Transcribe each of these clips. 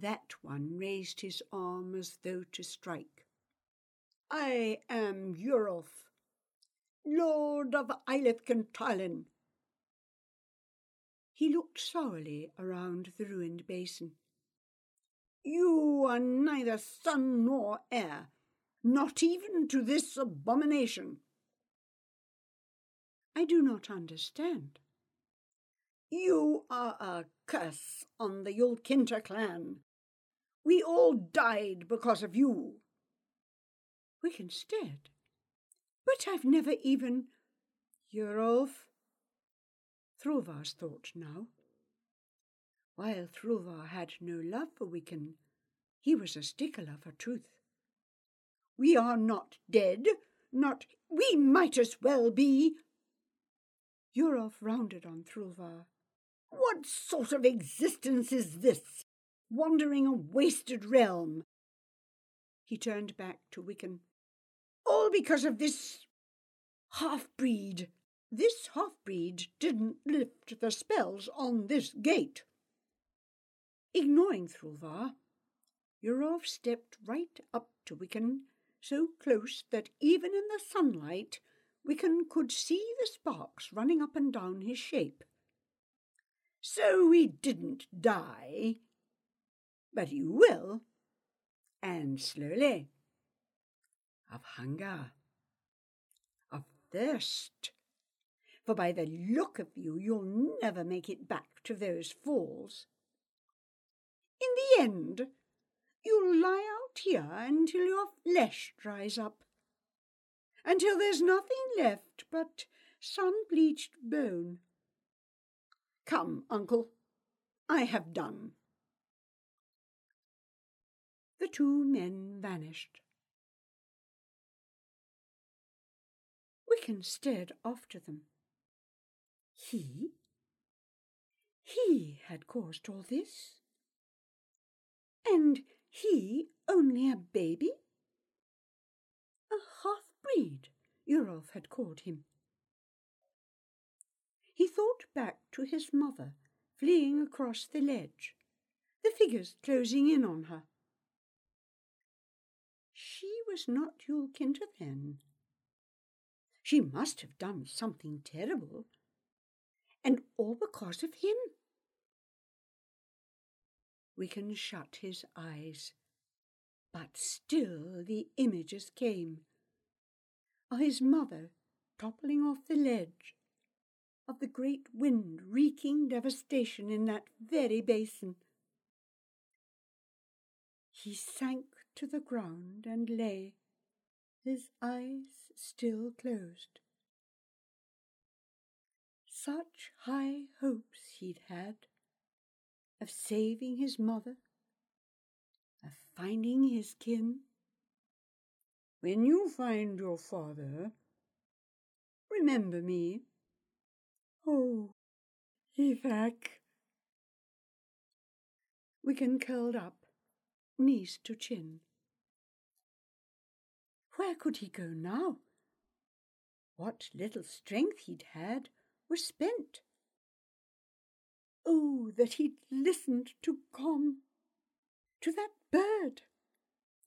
That one raised his arm as though to strike. I am Eurolf, Lord of Kintalin. He looked sourly around the ruined basin. You are neither son nor heir, not even to this abomination. I do not understand. You are a curse on the Yulkinter clan. We all died because of you. Wickenstead? But I've never even. Throvar's thought now. While Throvar had no love for Wiccan, he was a stickler for truth. We are not dead, not. We might as well be. Eurolf rounded on Throvar. What sort of existence is this? Wandering a wasted realm. He turned back to Wiccan. All because of this half breed. This half breed didn't lift the spells on this gate. Ignoring Throvar, Eurolf stepped right up to Wiccan, so close that even in the sunlight Wiccan could see the sparks running up and down his shape. So we didn't die, but you will, and slowly, of hunger, of thirst, for by the look of you you'll never make it back to those falls. In the end, you'll lie out here until your flesh dries up, until there's nothing left but sun-bleached bone. Come, uncle, I have done. The two men vanished. Wiccan stared after them. He? He had caused all this? And he only a baby? A half-breed, Eurolf had called him. He thought back to his mother, fleeing across the ledge, the figures closing in on her. She was not Yulkinter then. She must have done something terrible, and all because of him. Wiccan shut his eyes, but still the images came of his mother toppling off the ledge, of the great wind wreaking devastation in that very basin. He sank to the ground and lay, his eyes still closed. Such high hopes he'd had of saving his mother, of finding his kin. When you find your father, remember me. Oh, Ethak. Wiccan curled up, knees to chin. Where could he go now? What little strength he'd had was spent. Oh, that he'd listened to Gom, to that bird.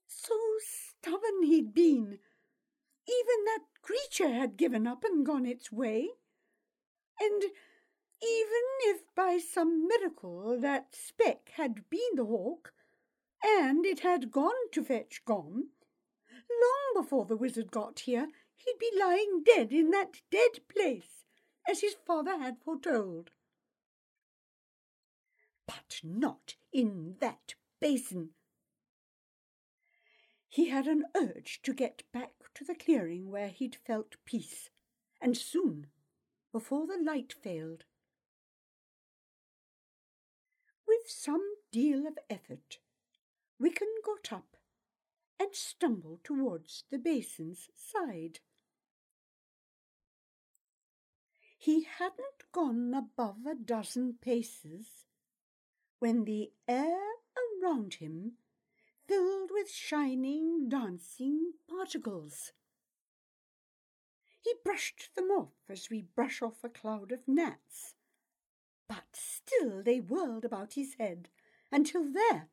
So stubborn he'd been. Even that creature had given up and gone its way. And even if by some miracle that speck had been the hawk, and it had gone to fetch Gom, long before the wizard got here, he'd be lying dead in that dead place, as his father had foretold but not in that basin. He had an urge to get back to the clearing where he'd felt peace, and soon, before the light failed. With some deal of effort, Wiccan got up and stumbled towards the basin's side. He hadn't gone above a dozen paces when the air around him filled with shining, dancing particles. He brushed them off as we brush off a cloud of gnats, but still they whirled about his head until there,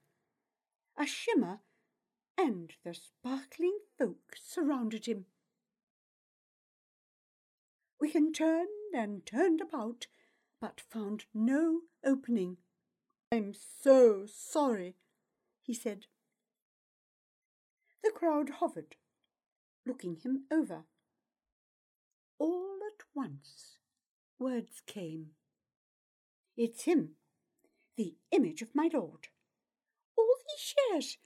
a shimmer, and the sparkling folk surrounded him. Wiccan turned and turned about, but found no opening. I'm so sorry, he said. The crowd hovered, looking him over. All at once, words came. It's him, the image of my lord. All these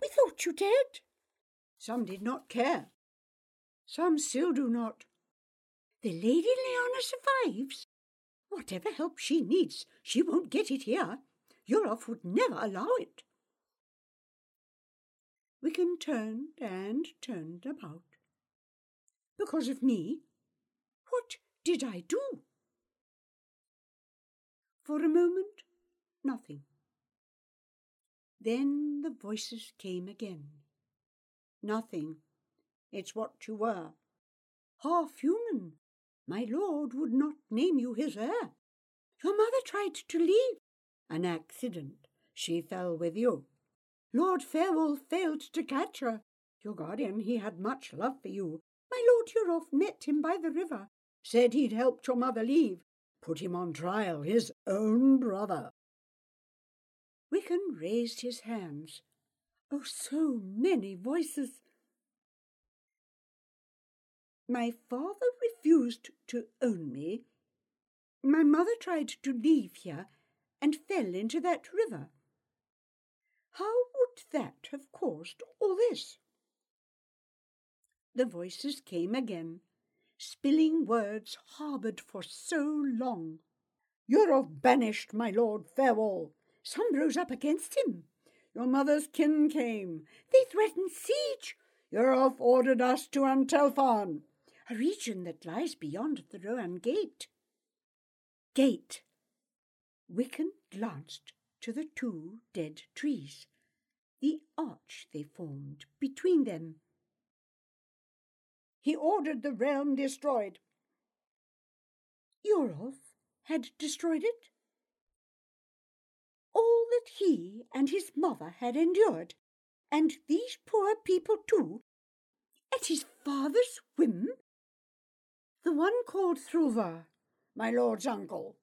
we thought you dead. Some did not care. Some still do not. The Lady Leona survives. Whatever help she needs, she won't get it here. Yorolf would never allow it. Wiccan turned and turned about. Because of me? What did I do? For a moment, nothing. Then the voices came again. Nothing. It's what you were. Half human. My lord would not name you his heir. Your mother tried to leave. An accident. She fell with you. Lord Fairwolf failed to catch her. Your guardian, he had much love for you. My Lord Yorolf met him by the river, said he'd helped your mother leave, put him on trial, his own brother. Wiccan raised his hands. Oh, so many voices! My father refused to own me. My mother tried to leave here and fell into that river. How would that have caused all this? The voices came again, spilling words harboured for so long. You're all banished my lord Fairwall. Some rose up against him. Your mother's kin came. They threatened siege. Yorolf ordered us to Antelpharn, a region that lies beyond the Rowan Gate. Gate. Wiccan glanced to the two dead trees, the arch they formed between them he ordered the realm destroyed. Yorolf had destroyed it? All that he and his mother had endured, and these poor people too, at his father's whim? The one called Thruvar, my lord's uncle.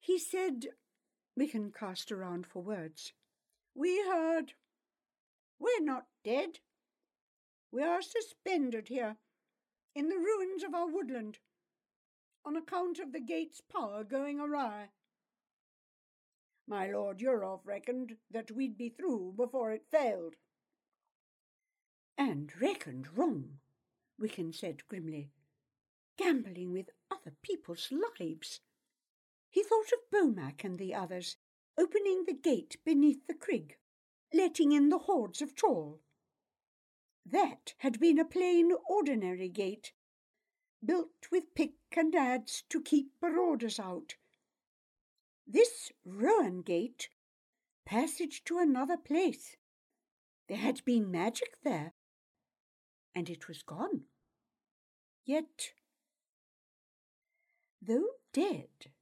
He said, Wiccan cast around for words. We heard. We're not dead. We are suspended here in the ruins of our woodland, on account of the gate's power going awry. My Lord Yorolf reckoned that we'd be through before it failed. And reckoned wrong, Wiccan said grimly, gambling with other people's lives. He thought of Bomak and the others, opening the gate beneath the crig, letting in the hordes of Chol. That had been a plain, ordinary gate, built with pick and adze to keep marauders out. This Rowan gate, passage to another place. There had been magic there, and it was gone. Yet, though dead,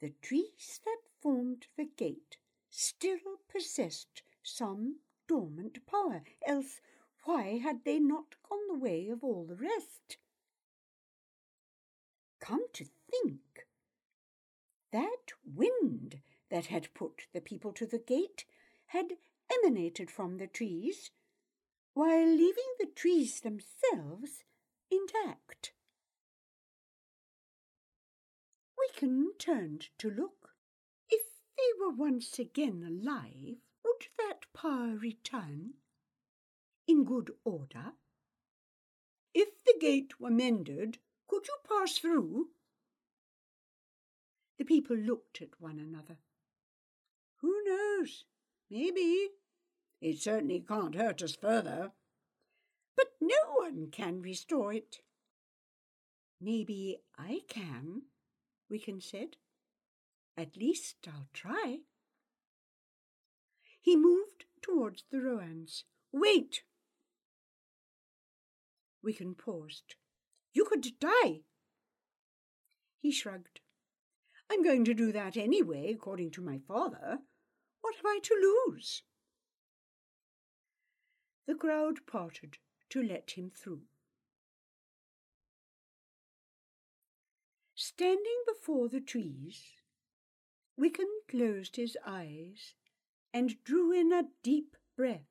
the trees that formed the gate still possessed some dormant power, else why had they not gone the way of all the rest? Come to think, that wind that had put the people to the gate had emanated from the trees, while leaving the trees themselves intact. Wiccan turned to look. If they were once again alive, would that power return? in good order? If the gate were mended, could you pass through? The people looked at one another. Who knows? Maybe. It certainly can't hurt us further. But no one can restore it. Maybe I can, Wiccan said. At least I'll try. He moved towards the Rowans. Wait! Wiccan paused. You could die. He shrugged. I'm going to do that anyway, according to my father. What have I to lose? The crowd parted to let him through. Standing before the trees, Wiccan closed his eyes and drew in a deep breath,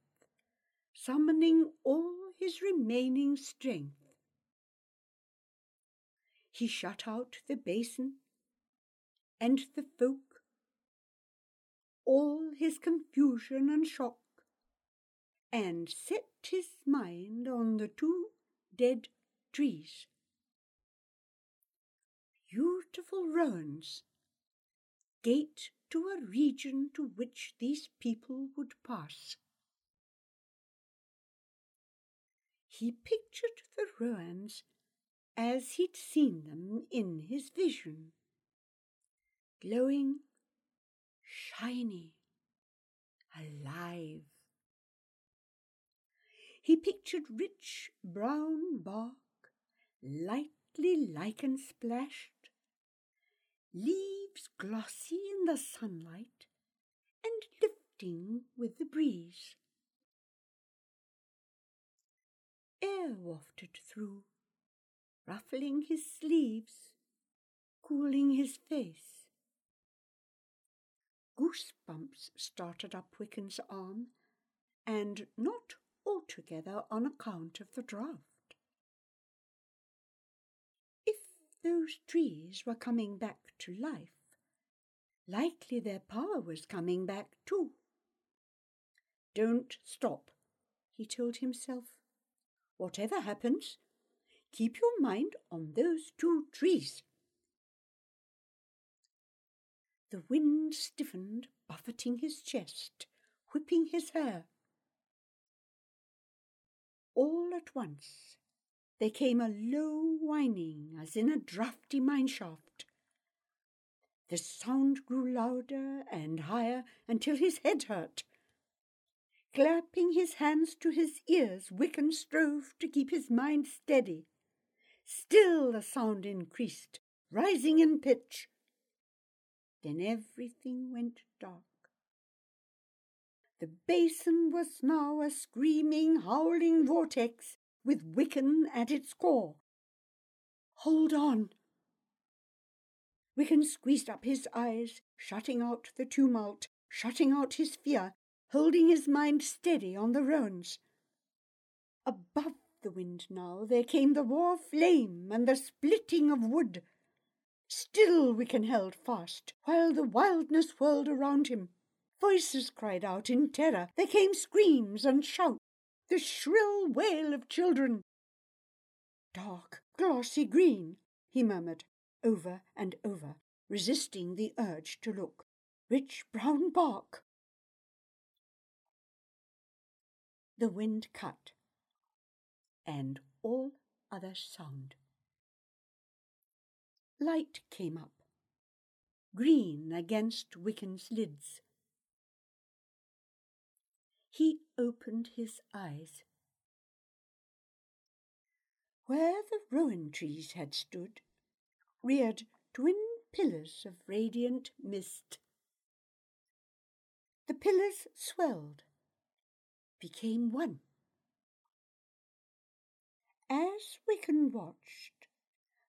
summoning all his remaining strength. He shut out the basin and the folk, all his confusion and shock, and set his mind on the two dead trees. Beautiful ruins, gate to a region to which these people would pass. He pictured the ruins as he'd seen them in his vision glowing, shiny, alive. He pictured rich brown bark, lightly lichen splashed, leaves glossy in the sunlight and lifting with the breeze. Air wafted through, ruffling his sleeves, cooling his face. Goosebumps started up Wiccan's arm, and not altogether on account of the draught. If those trees were coming back to life, likely their power was coming back too. Don't stop, he told himself. Whatever happens, keep your mind on those two trees. The wind stiffened, buffeting his chest, whipping his hair. All at once there came a low whining as in a draughty mine shaft. The sound grew louder and higher until his head hurt. Clapping his hands to his ears, Wiccan strove to keep his mind steady. Still the sound increased, rising in pitch. Then everything went dark. The basin was now a screaming, howling vortex with Wiccan at its core. Hold on! Wiccan squeezed up his eyes, shutting out the tumult, shutting out his fear, holding his mind steady on the Rowans. Above the wind now there came the raw flame and the splitting of wood. Still Wiccan held fast, while the wildness whirled around him. Voices cried out in terror. There came screams and shouts, the shrill wail of children. Dark, glossy green, he murmured, over and over, resisting the urge to look. Rich brown bark. The wind cut, and all other sound Light came up, green against Wiccan's lids. He opened his eyes. Where the rowan trees had stood, reared twin pillars of radiant mist. The pillars swelled, became one. As Wiccan watched,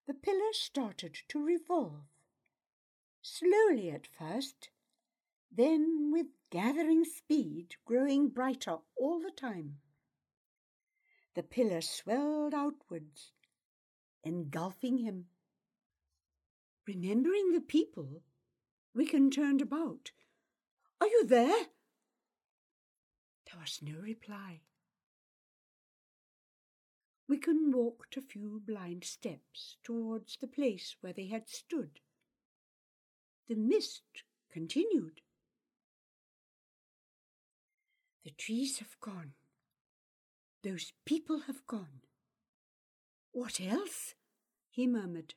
the pillar started to revolve. Slowly at first, then with gathering speed, growing brighter all the time. The pillar swelled outwards, engulfing him. Remembering the people, Wiccan turned about. Are you there? There was no reply. Wiccan walked a few blind steps towards the place where they had stood. The mist continued. The trees have gone. Those people have gone. What else? he murmured,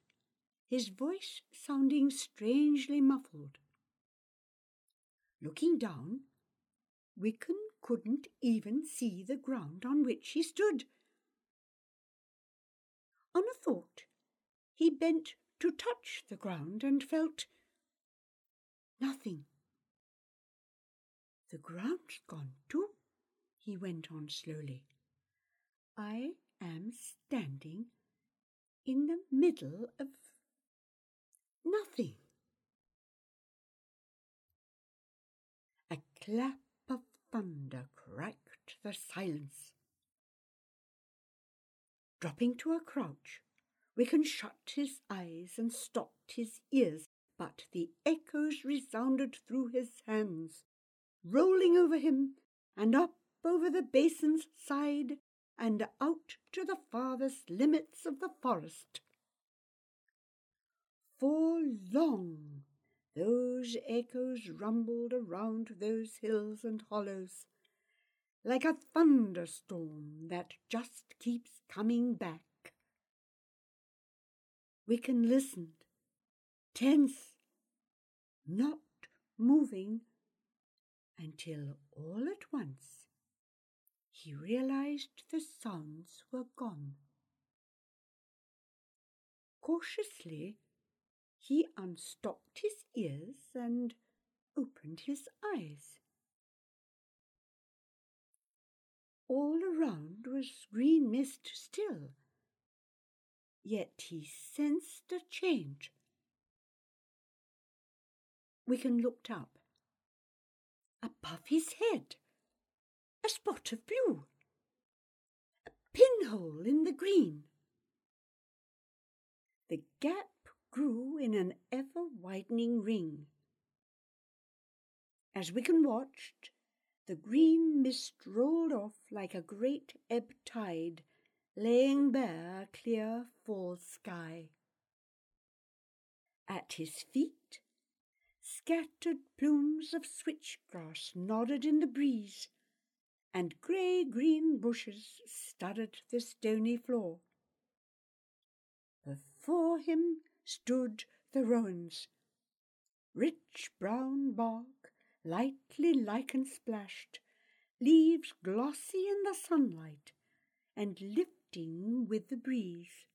his voice sounding strangely muffled. Looking down, Wiccan couldn't even see the ground on which he stood. On a thought, he bent to touch the ground and felt nothing. The ground's gone too, he went on slowly. I am standing in the middle of nothing. A clap of thunder cracked the silence. Dropping to a crouch, Wiccan shut his eyes and stopped his ears, but the echoes resounded through his hands, rolling over him and up over the basin's side and out to the farthest limits of the forest. For long those echoes rumbled around those hills and hollows, like a thunderstorm that just keeps coming back. Wiccan listened, tense, not moving, until all at once he realized the sounds were gone. Cautiously, he unstopped his ears and opened his eyes. All around was green mist still, yet he sensed a change. Wiccan looked up. Above his head, a spot of blue, a pinhole in the green. The gap grew in an ever widening ring. As Wiccan watched, the green mist rolled off like a great ebb tide, laying bare a clear fall sky. At his feet, scattered plumes of switchgrass nodded in the breeze, and grey green bushes studded the stony floor. Before him stood the rowans, rich brown bark, lightly lichen splashed, leaves glossy in the sunlight, and lifting with the breeze.